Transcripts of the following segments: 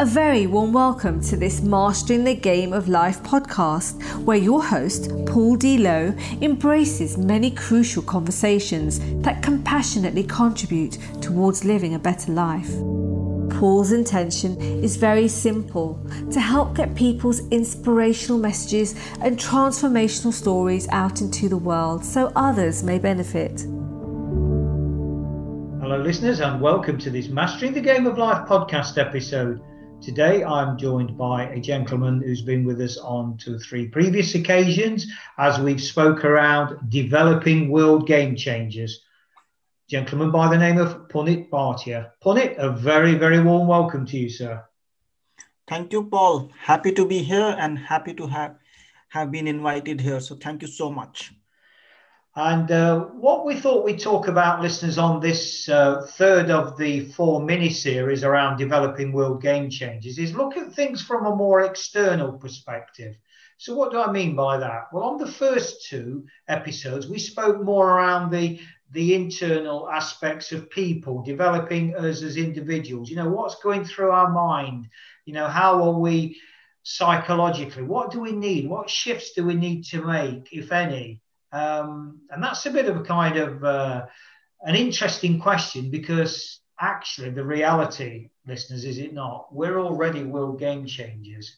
A very warm welcome to this Mastering the Game of Life podcast, where your host, Paul D. Lowe, embraces many crucial conversations that compassionately contribute towards living a better life. Paul's intention is very simple to help get people's inspirational messages and transformational stories out into the world so others may benefit. Hello, listeners, and welcome to this Mastering the Game of Life podcast episode. Today, I'm joined by a gentleman who's been with us on two or three previous occasions as we've spoke around developing world game changers. Gentleman by the name of Punit Bhatia. Punit, a very, very warm welcome to you, sir. Thank you, Paul. Happy to be here and happy to have, have been invited here. So thank you so much. And uh, what we thought we'd talk about, listeners, on this uh, third of the four mini series around developing world game changes is look at things from a more external perspective. So, what do I mean by that? Well, on the first two episodes, we spoke more around the the internal aspects of people, developing us as individuals. You know, what's going through our mind? You know, how are we psychologically? What do we need? What shifts do we need to make, if any? Um, and that's a bit of a kind of uh, an interesting question because actually, the reality, listeners, is it not? We're already world game changers,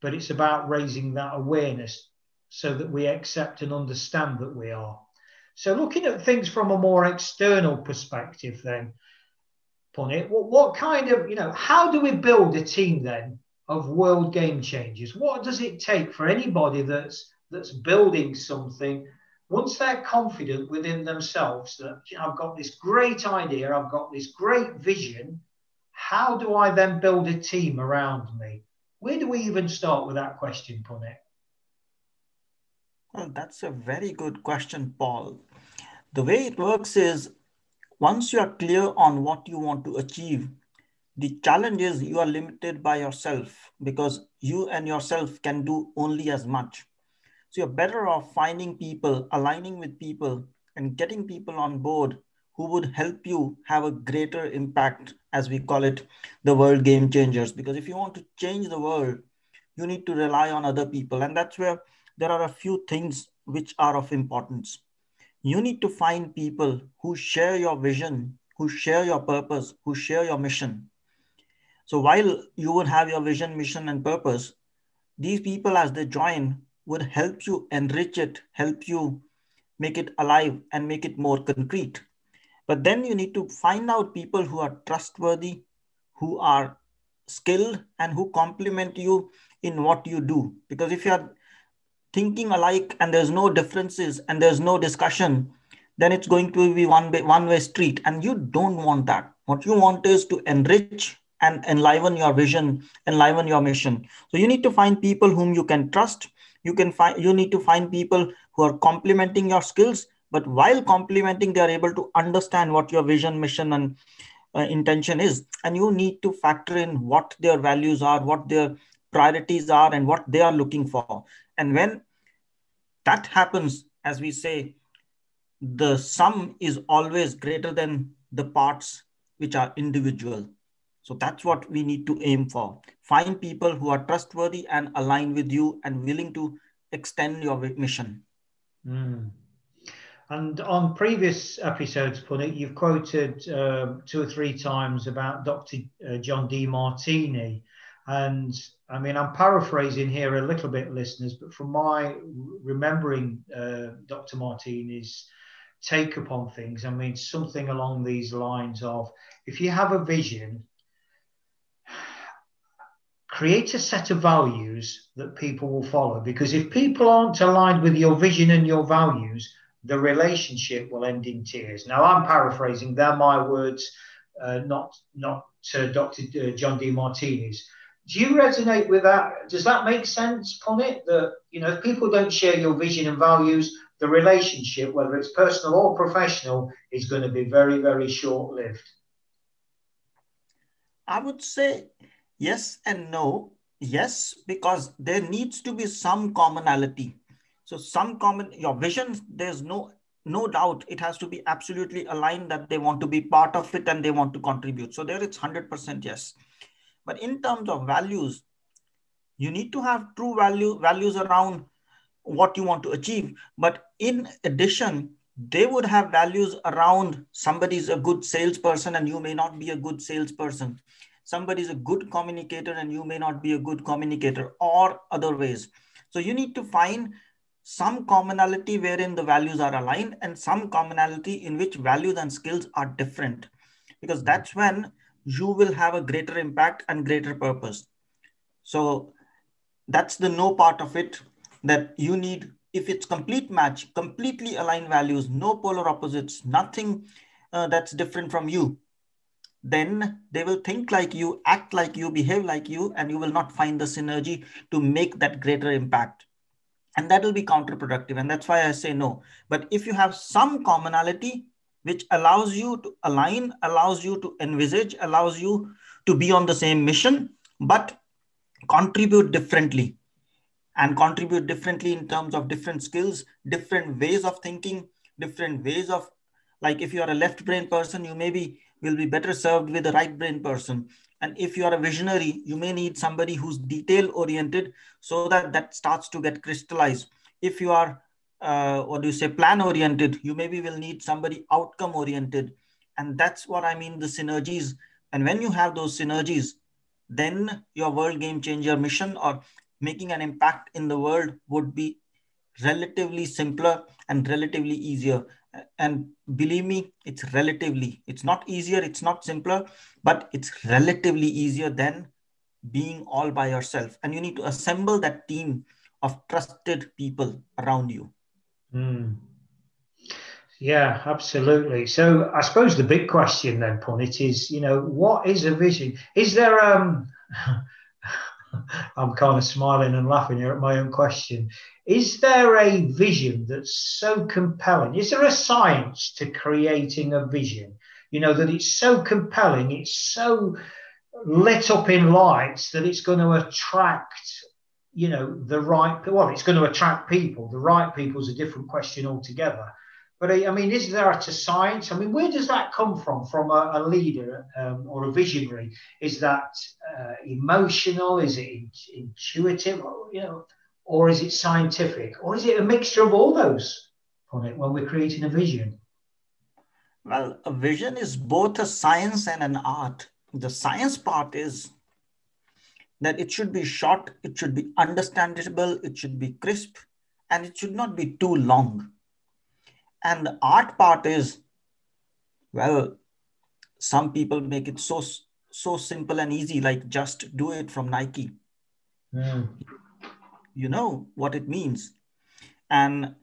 but it's about raising that awareness so that we accept and understand that we are. So, looking at things from a more external perspective, then, Punit, what, what kind of, you know, how do we build a team then of world game changers? What does it take for anybody that's that's building something, once they're confident within themselves that you know, I've got this great idea, I've got this great vision, how do I then build a team around me? Where do we even start with that question, Punit? Well, that's a very good question, Paul. The way it works is once you are clear on what you want to achieve, the challenge is you are limited by yourself because you and yourself can do only as much. So you're better off finding people, aligning with people, and getting people on board who would help you have a greater impact, as we call it, the world game changers. Because if you want to change the world, you need to rely on other people. And that's where there are a few things which are of importance. You need to find people who share your vision, who share your purpose, who share your mission. So while you would have your vision, mission, and purpose, these people, as they join, would help you enrich it, help you make it alive and make it more concrete. But then you need to find out people who are trustworthy, who are skilled, and who complement you in what you do. Because if you are thinking alike and there's no differences and there's no discussion, then it's going to be one way, one way street. And you don't want that. What you want is to enrich and enliven your vision, enliven your mission. So you need to find people whom you can trust, you can find you need to find people who are complementing your skills but while complementing they are able to understand what your vision mission and uh, intention is. And you need to factor in what their values are what their priorities are and what they are looking for. And when that happens as we say the sum is always greater than the parts which are individual so that's what we need to aim for. Find people who are trustworthy and align with you and willing to extend your mission. Mm. And on previous episodes, Punit, you've quoted um, two or three times about Dr. John Demartini. And I mean, I'm paraphrasing here a little bit, listeners, but from my remembering uh, Dr. Martini's take upon things, I mean, something along these lines of if you have a vision create a set of values that people will follow. Because if people aren't aligned with your vision and your values, the relationship will end in tears. Now, I'm paraphrasing; they're my words, uh, not not Dr. Uh, John Demartini's. Do you resonate with that? Does that make sense, Punit? That you know, if people don't share your vision and values, the relationship, whether it's personal or professional, is going to be very, very short-lived. I would say Yes and no. Yes, because there needs to be some commonality. So some common, your vision, there's no no doubt it has to be absolutely aligned that they want to be part of it and they want to contribute. So there it's 100% yes. But in terms of values, you need to have true value values around what you want to achieve. But in addition, they would have values around somebody's a good salesperson and you may not be a good salesperson. Somebody's a good communicator and you may not be a good communicator or other ways. So you need to find some commonality wherein the values are aligned and some commonality in which values and skills are different. Because that's when you will have a greater impact and greater purpose. So that's the no part of it that you need if it's complete match completely aligned values no polar opposites nothing uh, that's different from you then they will think like you act like you behave like you and you will not find the synergy to make that greater impact. And that will be counterproductive. And that's why i say no. But if you have some commonality which allows you to align allows you to envisage allows you to be on the same mission but contribute differently and contribute differently in terms of different skills different ways of thinking different ways of like if you are a left brain person you maybe will be better served with a right brain person and if you are a visionary, you may need somebody who's detail oriented so that that starts to get crystallized. If you are, uh, what do you say, plan oriented, you maybe will need somebody outcome oriented. And that's what I mean the synergies. And when you have those synergies, then your world game changer mission or making an impact in the world would be relatively simpler and relatively easier and believe me it's relatively it's not easier it's not simpler but it's relatively easier than being all by yourself. And you need to assemble that team of trusted people around you. Mm. yeah absolutely. So i suppose the big question then punit is you know what is a vision? Is there um i'm kind of smiling and laughing here at my own question is there a vision that's so compelling? Is there a science to creating a vision? You know, that it's so compelling, it's so lit up in lights that it's going to attract, you know, the right, well, it's going to attract people. The right people is a different question altogether. But I mean, is there a science? I mean, where does that come from? From a, a leader um, or a visionary? Is that uh, emotional? Is it intuitive? Or, You know, or is it scientific, or is it a mixture of all those on it when we're creating a vision? Well, a vision is both a science and an art. The science part is that it should be short, it should be understandable, it should be crisp, and it should not be too long. And the art part is, well, some people make it so so simple and easy, like just do it from Nike. Mm you know what it means. And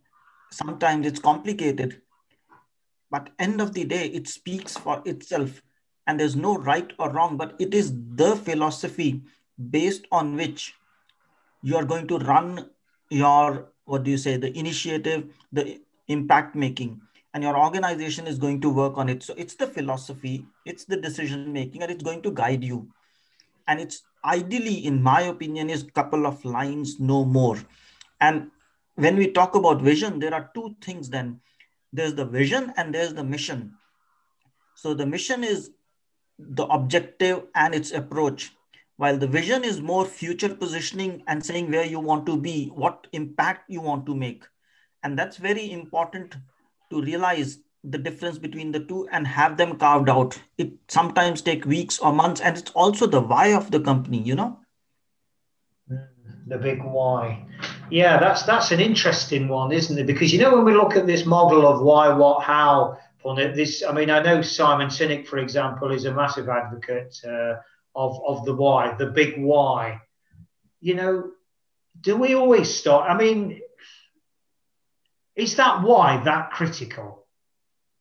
sometimes it's complicated but end of the day it speaks for itself. And there's no right or wrong but it is the philosophy based on which you are going to run your what do you say the initiative the impact making. And your organization is going to work on it. So it's the philosophy it's the decision making and it's going to guide you. And it's ideally in my opinion is couple of lines no more. And when we talk about vision there are two things then. There's the vision and there's the mission. So the mission is the objective and its approach while the vision is more future positioning and saying where you want to be what impact you want to make and that's very important to realize the difference between the two and have them carved out. It sometimes take weeks or months and it's also the why of the company you know? Mm, the big why. Yeah that's that's an interesting one isn't it? Because you know when we look at this model of why what how this i mean i know simon sinek for example is a massive advocate uh, of of the why the big why. You know do we always start i mean is that why that critical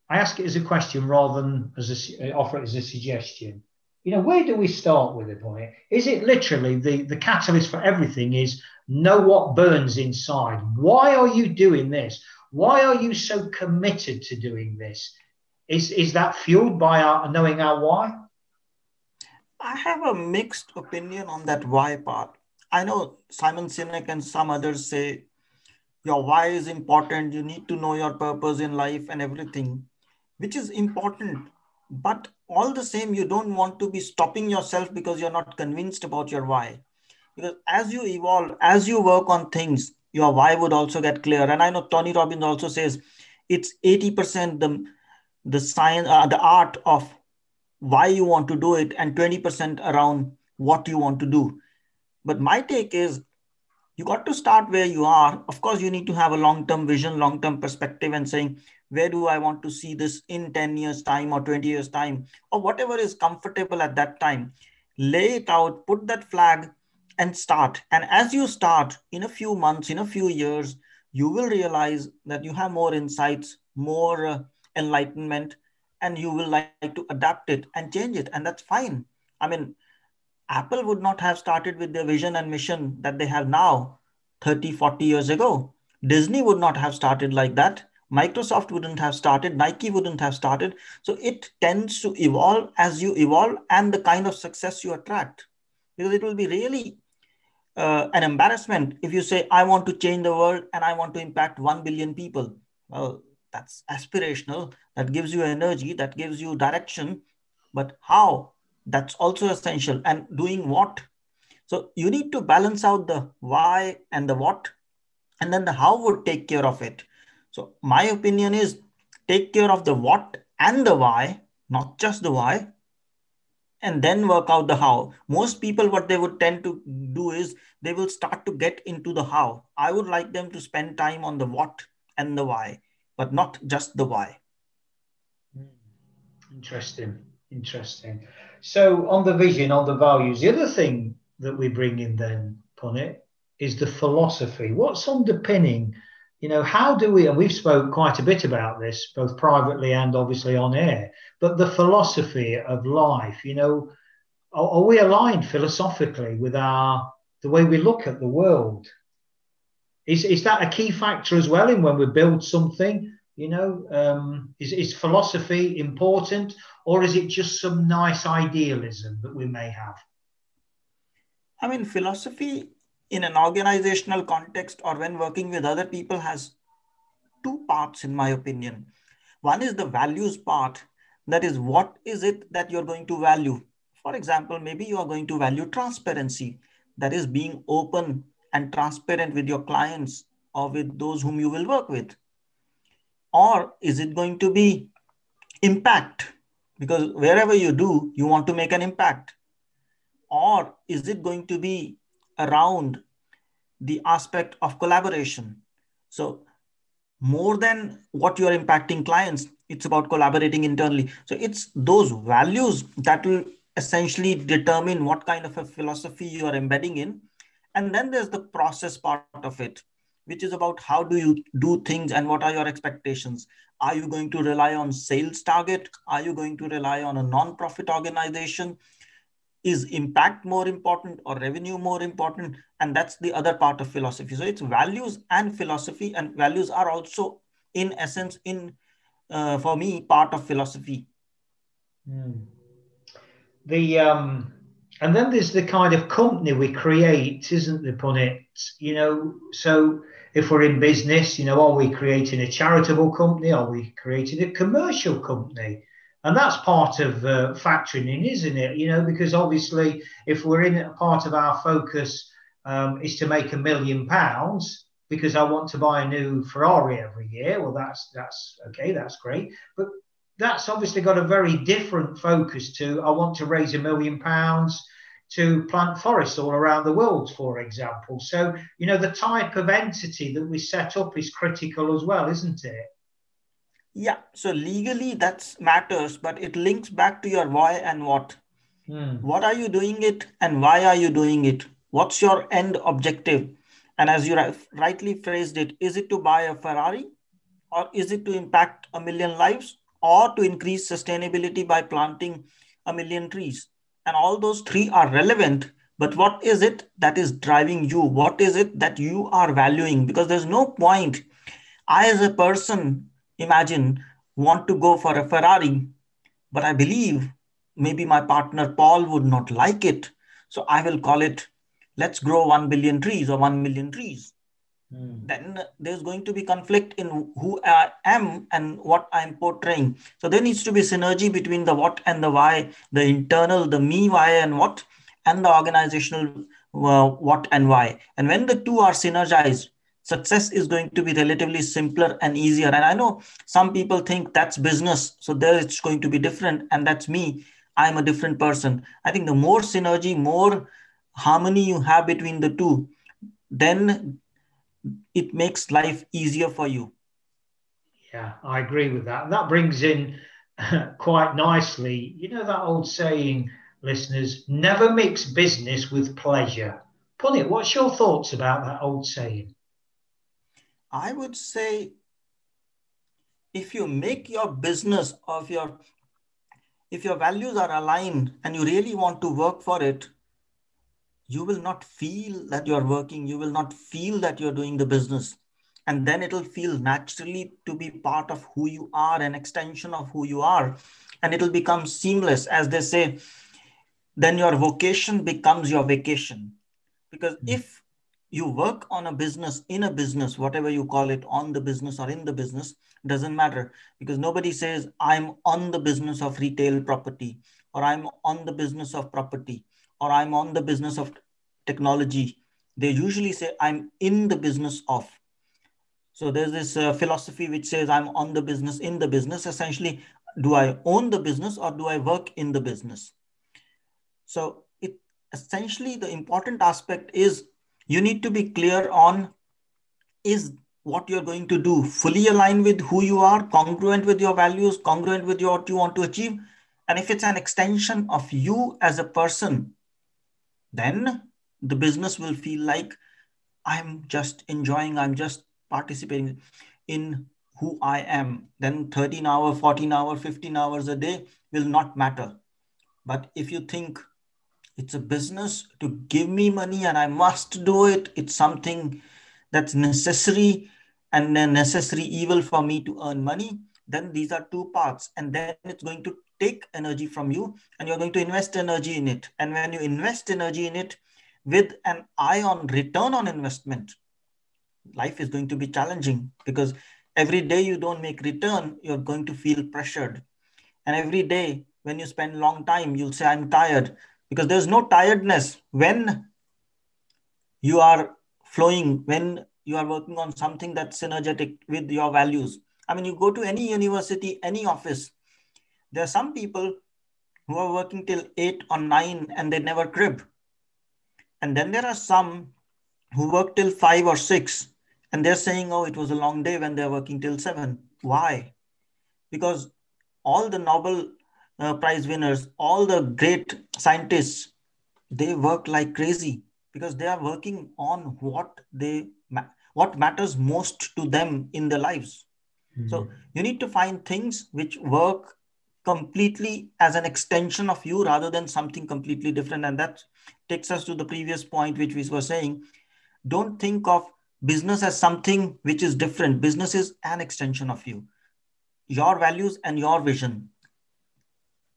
I ask it as a question rather than as a, uh, offer it as a suggestion. You know, where do we start with it, boy? Is it literally the, the catalyst for everything is know what burns inside? Why are you doing this? Why are you so committed to doing this? Is, is that fueled by our knowing our why? I have a mixed opinion on that why part. I know Simon Sinek and some others say your why is important. You need to know your purpose in life and everything which is important. But all the same you don't want to be stopping yourself because you're not convinced about your why. Because as you evolve as you work on things your why would also get clear. And i know tony robbins also says it's 80% the the science uh, the art of why you want to do it and 20% around what you want to do. But my take is you got to start where you are. Of course you need to have a long term vision long term perspective and saying where do i want to see this in 10 years time or 20 years time or whatever is comfortable at that time? Lay it out put that flag and start. And as you start in a few months in a few years you will realize that you have more insights more uh, enlightenment and you will like to adapt it and change it. And that's fine. I mean Apple would not have started with their vision and mission that they have now 30, 40 years ago. Disney would not have started like that. Microsoft wouldn't have started. Nike wouldn't have started. So it tends to evolve as you evolve and the kind of success you attract. Because it will be really uh, an embarrassment if you say, I want to change the world and I want to impact 1 billion people. Well, that's aspirational. That gives you energy, that gives you direction. But how? That's also essential. And doing what? So you need to balance out the why and the what and then the how would take care of it. So my opinion is take care of the what and the why not just the why and then work out the how. Most people what they would tend to do is they will start to get into the how. I would like them to spend time on the what and the why but not just the why. Hmm. Interesting. Interesting so on the vision, on the values, the other thing that we bring in then, Punit, is the philosophy. What's underpinning, you know, how do we, and we've spoke quite a bit about this, both privately and obviously on air, but the philosophy of life, you know, are, are we aligned philosophically with our, the way we look at the world? Is, is that a key factor as well in when we build something? You know, um, is, is philosophy important or is it just some nice idealism that we may have? I mean, philosophy in an organizational context or when working with other people has two parts, in my opinion. One is the values part, that is, what is it that you're going to value? For example, maybe you are going to value transparency, that is, being open and transparent with your clients or with those whom you will work with or is it going to be impact because wherever you do you want to make an impact. Or is it going to be around the aspect of collaboration? So more than what you are impacting clients it's about collaborating internally. So it's those values that will essentially determine what kind of a philosophy you are embedding in. And then there's the process part of it which is about how do you do things and what are your expectations are you going to rely on sales target? Are you going to rely on a non-profit organization? Is impact more important or revenue more important? And that's the other part of philosophy. So it's values and philosophy and values are also in essence in uh, for me part of philosophy. Mm. the um and then there's the kind of company we create isn't there Punit you know so if we're in business, you know, are we creating a charitable company? Are we creating a commercial company? And that's part of uh, factoring in, isn't it? You know, because obviously, if we're in a part of our focus um, is to make a million pounds because I want to buy a new Ferrari every year, well, that's that's okay, that's great. But that's obviously got a very different focus to I want to raise a million pounds to plant forests all around the world, for example. So, you know, the type of entity that we set up is critical as well, isn't it? Yeah. So legally that matters, but it links back to your why and what. Hmm. What are you doing it and why are you doing it? What's your end objective? And as you rightly phrased it, is it to buy a Ferrari or is it to impact a million lives or to increase sustainability by planting a million trees? And all those three are relevant but what is it that is driving you? What is it that you are valuing? Because there's no point. I as a person imagine want to go for a ferrari but i believe maybe my partner paul would not like it. So i will call it let's grow 1 billion trees or 1 million trees mm. then there's going to be conflict in who I am and what I'm portraying. So there needs to be synergy between the what and the why, the internal, the me, why, and what, and the organizational uh, what and why. And when the two are synergized, success is going to be relatively simpler and easier. And I know some people think that's business, so there it's going to be different, and that's me. I'm a different person. I think the more synergy, more harmony you have between the two, then it makes life easier for you. Yeah, I agree with that. And that brings in quite nicely, you know, that old saying, listeners, never mix business with pleasure. Punit, what's your thoughts about that old saying? I would say if you make your business of your if your values are aligned and you really want to work for it you will not feel that you're working. You will not feel that you're doing the business. And then it'll feel naturally to be part of who you are an extension of who you are. And it'll become seamless. As they say then your vocation becomes your vacation. Because mm-hmm. if you work on a business in a business whatever you call it on the business or in the business doesn't matter. Because nobody says i'm on the business of retail property or i'm on the business of property or I'm on the business of technology, they usually say I'm in the business of. So there's this uh, philosophy which says I'm on the business, in the business. Essentially, do I own the business or do I work in the business? So it essentially the important aspect is you need to be clear on is what you're going to do fully aligned with who you are, congruent with your values, congruent with your, what you want to achieve. And if it's an extension of you as a person, then the business will feel like I'm just enjoying, I'm just participating in who I am. Then 13 hour, 14 hour, 15 hours a day will not matter. But if you think it's a business to give me money and I must do it, it's something that's necessary and a necessary evil for me to earn money, then these are two parts. And then it's going to take energy from you and you're going to invest energy in it. And when you invest energy in it with an eye on return on investment, life is going to be challenging because every day you don't make return, you're going to feel pressured. And every day when you spend long time, you'll say, I'm tired because there's no tiredness when you are flowing, when you are working on something that's synergetic with your values. I mean, you go to any university, any office, there are some people who are working till eight or nine and they never crib. And then there are some who work till five or six and they're saying, oh, it was a long day when they're working till seven. Why? Because all the Nobel uh, Prize winners, all the great scientists, they work like crazy because they are working on what they what matters most to them in their lives. Mm-hmm. So you need to find things which work completely as an extension of you rather than something completely different. And that takes us to the previous point, which we were saying. Don't think of business as something which is different. Business is an extension of you, your values and your vision.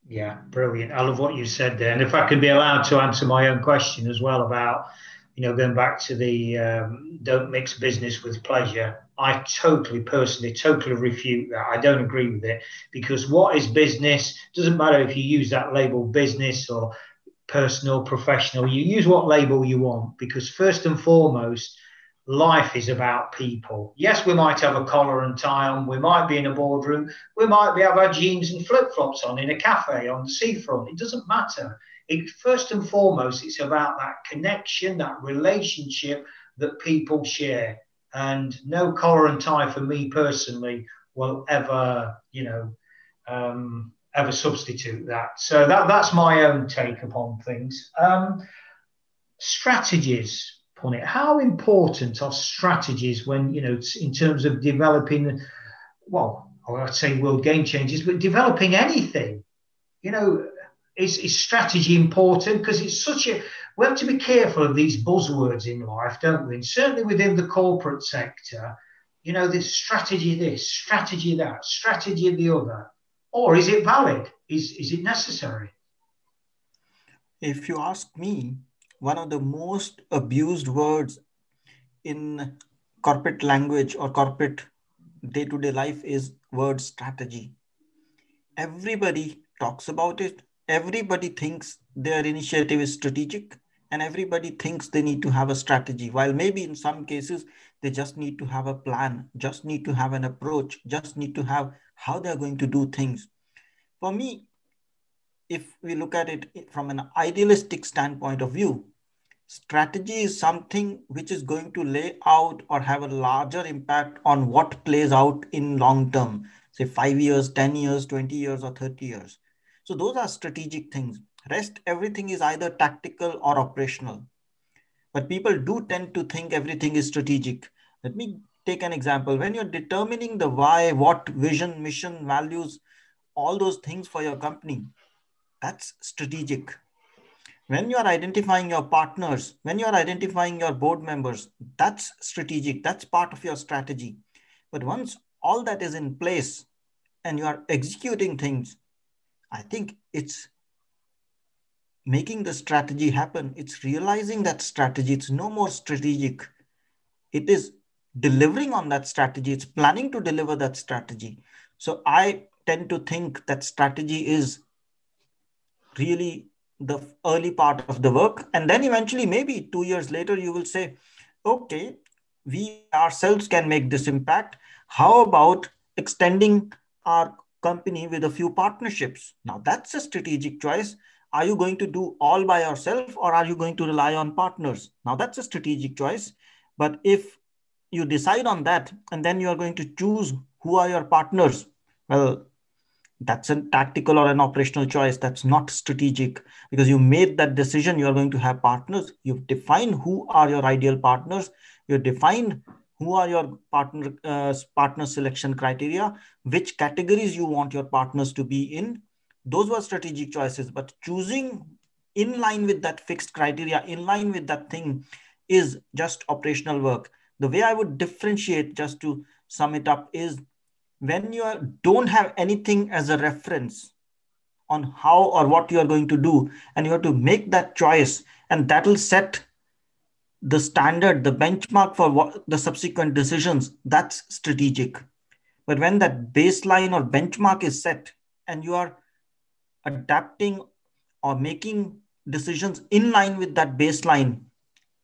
Yeah, brilliant. I love what you said there. And if I could be allowed to answer my own question as well about, you know, going back to the um, don't mix business with pleasure I totally, personally, totally refute that. I don't agree with it because what is business doesn't matter if you use that label business or personal, professional. You use what label you want because first and foremost, life is about people. Yes, we might have a collar and tie on. We might be in a boardroom. We might be have our jeans and flip flops on in a cafe on the seafront. It doesn't matter. It, first and foremost, it's about that connection, that relationship that people share and no collar and tie for me personally will ever, you know, um, ever substitute that. So that that's my own take upon things. Um, strategies, Punit. How important are strategies when you know in terms of developing? Well, I'd say world game changes, but developing anything. You know, is, is strategy important because it's such a we have to be careful of these buzzwords in life, don't we? And certainly within the corporate sector, you know, this strategy this, strategy that, strategy the other. Or is it valid? Is, is it necessary? If you ask me, one of the most abused words in corporate language or corporate day-to-day life is word strategy. Everybody talks about it. Everybody thinks their initiative is strategic and everybody thinks they need to have a strategy. While maybe in some cases they just need to have a plan just need to have an approach just need to have how they're going to do things. For me if we look at it from an idealistic standpoint of view strategy is something which is going to lay out or have a larger impact on what plays out in long term say 5 years 10 years 20 years or 30 years. So those are strategic things Rest, everything is either tactical or operational. But people do tend to think everything is strategic. Let me take an example. When you're determining the why, what, vision, mission, values, all those things for your company, that's strategic. When you're identifying your partners, when you're identifying your board members, that's strategic. That's part of your strategy. But once all that is in place and you are executing things, I think it's making the strategy happen. It's realizing that strategy. It's no more strategic. It is delivering on that strategy. It's planning to deliver that strategy. So I tend to think that strategy is really the early part of the work. And then eventually, maybe two years later, you will say, okay, we ourselves can make this impact. How about extending our company with a few partnerships? Now, that's a strategic choice are you going to do all by yourself or are you going to rely on partners? Now that's a strategic choice. But if you decide on that and then you are going to choose who are your partners, well, that's a tactical or an operational choice. That's not strategic because you made that decision. You are going to have partners. You've defined who are your ideal partners. You've defined who are your partner uh, partner selection criteria, which categories you want your partners to be in, those were strategic choices but choosing in line with that fixed criteria in line with that thing is just operational work. The way i would differentiate just to sum it up is when you don't have anything as a reference on how or what you are going to do and you have to make that choice and that will set the standard the benchmark for what the subsequent decisions that's strategic. But when that baseline or benchmark is set and you are adapting or making decisions in line with that baseline.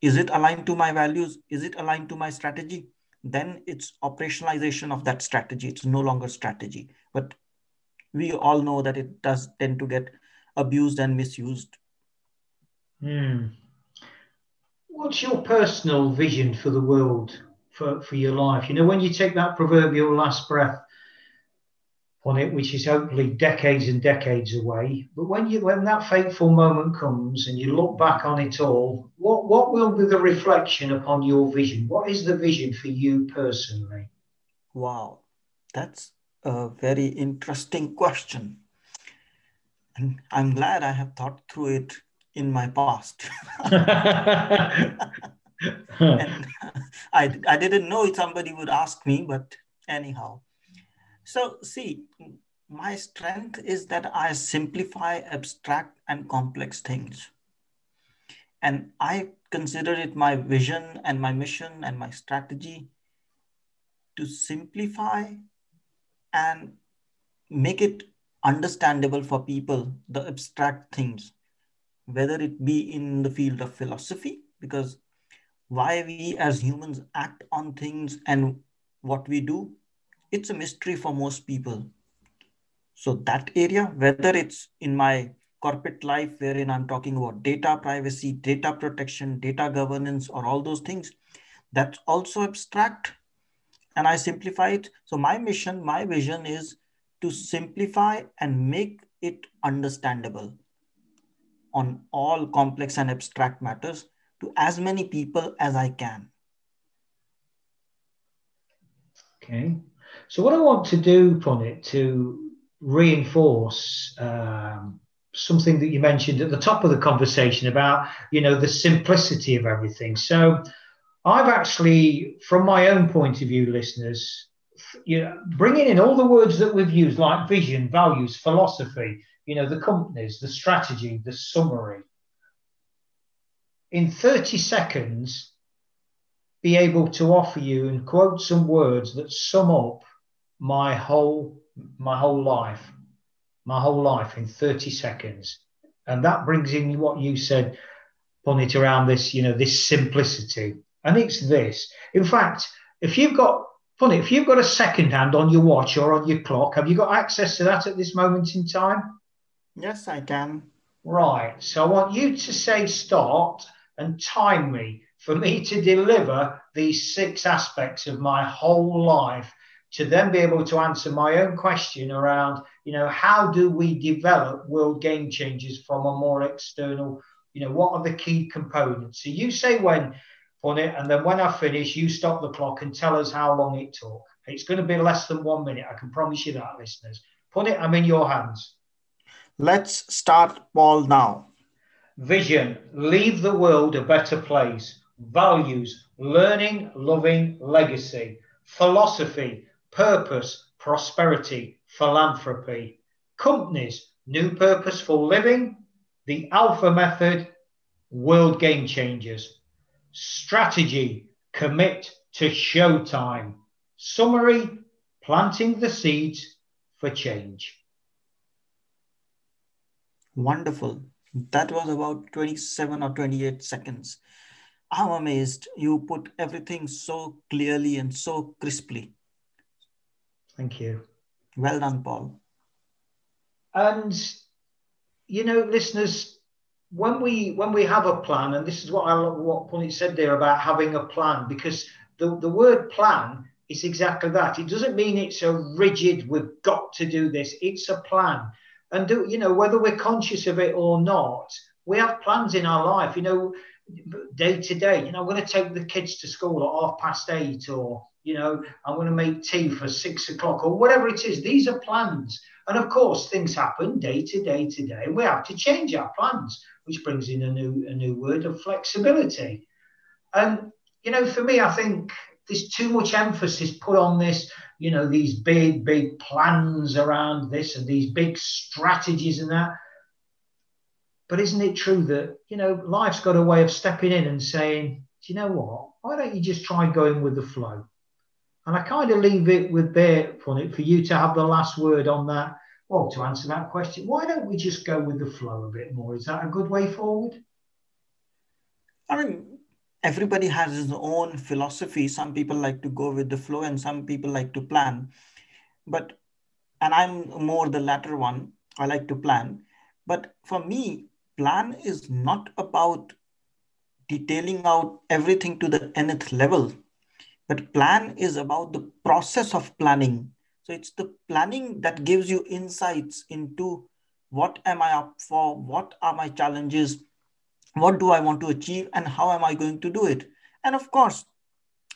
Is it aligned to my values? Is it aligned to my strategy? Then it's operationalization of that strategy. It's no longer strategy. But we all know that it does tend to get abused and misused. Hmm. what's your personal vision for the world for, for your life? You know when you take that proverbial last breath on it, which is hopefully decades and decades away. But when you when that fateful moment comes and you look back on it all, what what will be the reflection upon your vision? What is the vision for you personally? Wow, that's a very interesting question. And I'm glad I have thought through it in my past. and I, I didn't know somebody would ask me, but anyhow. So, see, my strength is that I simplify abstract and complex things. And I consider it my vision and my mission and my strategy to simplify and make it understandable for people, the abstract things, whether it be in the field of philosophy, because why we as humans act on things and what we do it's a mystery for most people. So that area, whether it's in my corporate life, wherein I'm talking about data privacy, data protection, data governance, or all those things, that's also abstract. And I simplify it. So my mission, my vision is to simplify and make it understandable on all complex and abstract matters to as many people as I can. Okay. So what I want to do, Punit, to reinforce um, something that you mentioned at the top of the conversation about, you know, the simplicity of everything. So I've actually, from my own point of view, listeners, you know, bringing in all the words that we've used, like vision, values, philosophy, you know, the companies, the strategy, the summary. In 30 seconds, be able to offer you and quote some words that sum up my whole my whole life, my whole life in 30 seconds. And that brings in what you said, Punit, around this, you know, this simplicity. And it's this. In fact, if you've got funny, if you've got a second hand on your watch or on your clock, have you got access to that at this moment in time? Yes, I can. Right. So I want you to say start and time me for me to deliver these six aspects of my whole life to then be able to answer my own question around, you know, how do we develop world game changers from a more external, you know, what are the key components? So you say when on it, and then when I finish, you stop the clock and tell us how long it took. It's going to be less than one minute. I can promise you that, listeners. Put it, I'm in your hands. Let's start, Paul, now. Vision, leave the world a better place values, learning, loving, legacy, philosophy, purpose, prosperity, philanthropy, companies, new purposeful living, the alpha method, world game changers, strategy, commit to showtime, summary, planting the seeds for change. Wonderful. That was about 27 or 28 seconds. I'm amazed you put everything so clearly and so crisply. Thank you. Well done, Paul. And you know, listeners, when we when we have a plan, and this is what I what Punit said there about having a plan, because the, the word plan is exactly that. It doesn't mean it's a rigid, we've got to do this. It's a plan. And do you know, whether we're conscious of it or not, we have plans in our life. You know, day to day. You know, I'm going to take the kids to school at half past eight, or you know, I'm going to make tea for six o'clock, or whatever it is. These are plans, and of course, things happen day to day to day. We have to change our plans, which brings in a new a new word of flexibility. And you know, for me, I think there's too much emphasis put on this. You know, these big big plans around this and these big strategies and that but isn't it true that, you know, life's got a way of stepping in and saying, do you know what? Why don't you just try going with the flow? And I kind of leave it with there for it for you to have the last word on that. Well, to answer that question, why don't we just go with the flow a bit more? Is that a good way forward? I mean, everybody has his own philosophy. Some people like to go with the flow, and some people like to plan. But, and I'm more the latter one. I like to plan. But for me, plan is not about detailing out everything to the nth level, but plan is about the process of planning. So it's the planning that gives you insights into what am I up for, what are my challenges, what do I want to achieve, and how am I going to do it. And of course,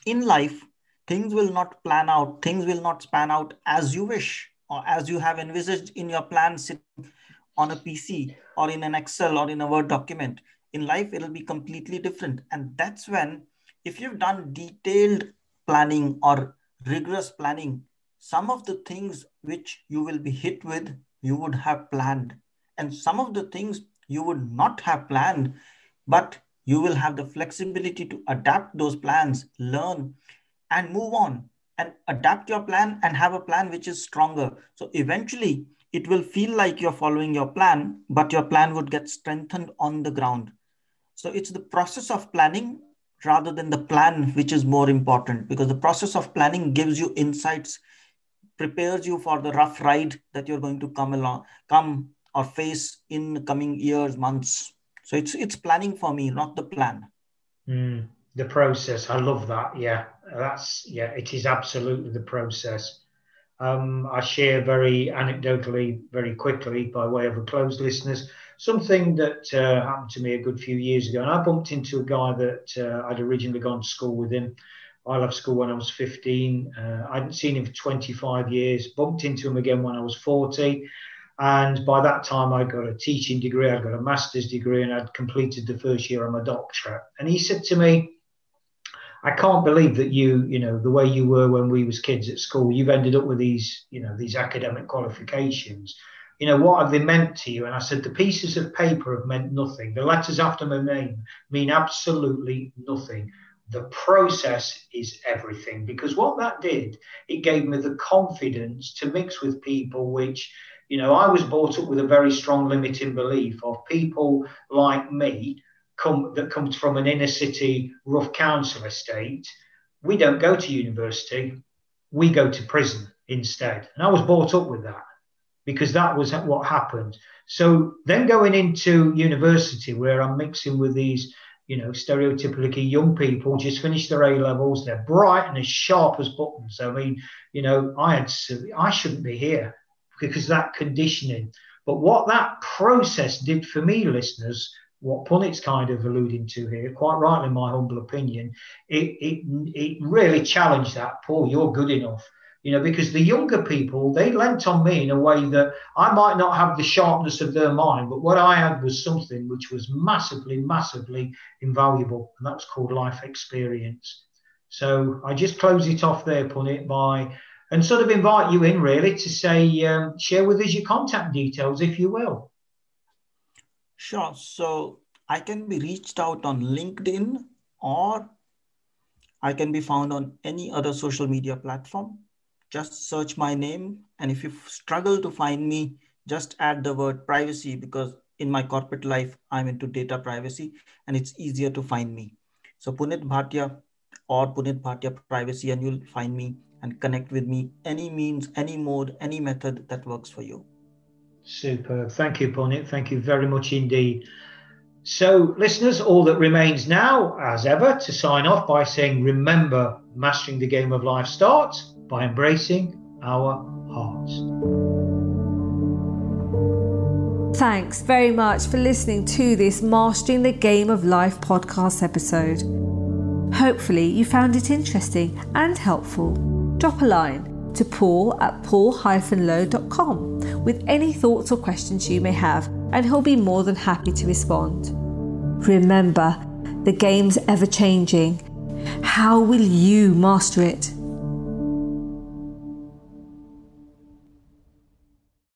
in life, things will not plan out, things will not span out as you wish or as you have envisaged in your plan on a PC or in an Excel or in a Word document. In life, it'll be completely different. And that's when, if you've done detailed planning or rigorous planning, some of the things which you will be hit with, you would have planned. And some of the things you would not have planned, but you will have the flexibility to adapt those plans, learn, and move on and adapt your plan and have a plan which is stronger. So eventually, it will feel like you're following your plan, but your plan would get strengthened on the ground. So it's the process of planning rather than the plan which is more important because the process of planning gives you insights, prepares you for the rough ride that you're going to come along, come or face in coming years, months. So it's it's planning for me, not the plan. Mm, the process. I love that. Yeah, that's yeah. It is absolutely the process. Um, I share very anecdotally, very quickly, by way of a closed listeners, something that uh, happened to me a good few years ago. And I bumped into a guy that uh, I'd originally gone to school with him. I left school when I was 15. Uh, I hadn't seen him for 25 years. Bumped into him again when I was 40. And by that time, I got a teaching degree, I'd got a master's degree, and I'd completed the first year of my doctorate. And he said to me, I can't believe that you, you know, the way you were when we was kids at school, you've ended up with these, you know, these academic qualifications. You know, what have they meant to you? And I said, the pieces of paper have meant nothing. The letters after my name mean absolutely nothing. the process is everything because what that did, it gave me the confidence to mix with people which, you know, I was brought up with a very strong limiting belief of people like me come that comes from an inner city rough council estate. We don't go to university, we go to prison instead. And I was brought up with that because that was what happened. So then going into university where I'm mixing with these you know, stereotypically young people just finished their A levels. They're bright and as sharp as buttons. I mean, you know, I had I shouldn't be here because that conditioning. But what that process did for me, listeners, what Punit's kind of alluding to here, quite rightly, in my humble opinion, it it it really challenged that. Paul, you're good enough you know, because the younger people, they lent on me in a way that I might not have the sharpness of their mind, but what I had was something which was massively, massively invaluable, and that was called life experience. So I just close it off there, Punit, by and sort of invite you in really to say, um, share with us your contact details, if you will. Sure. So I can be reached out on LinkedIn or I can be found on any other social media platform just search my name. And if you struggle to find me, just add the word privacy because in my corporate life, I'm into data privacy and it's easier to find me. So Punit Bhatia or Punit Bhatia privacy, and you'll find me and connect with me any means, any mode, any method that works for you. Super. Thank you, Punit. Thank you very much indeed. So, listeners, all that remains now, as ever, to sign off by saying, remember, mastering the game of life starts by embracing our hearts. Thanks very much for listening to this Mastering the Game of Life podcast episode. Hopefully, you found it interesting and helpful. Drop a line to paul at paul-low.com with any thoughts or questions you may have, and he'll be more than happy to respond. Remember, the game's ever changing. How will you master it?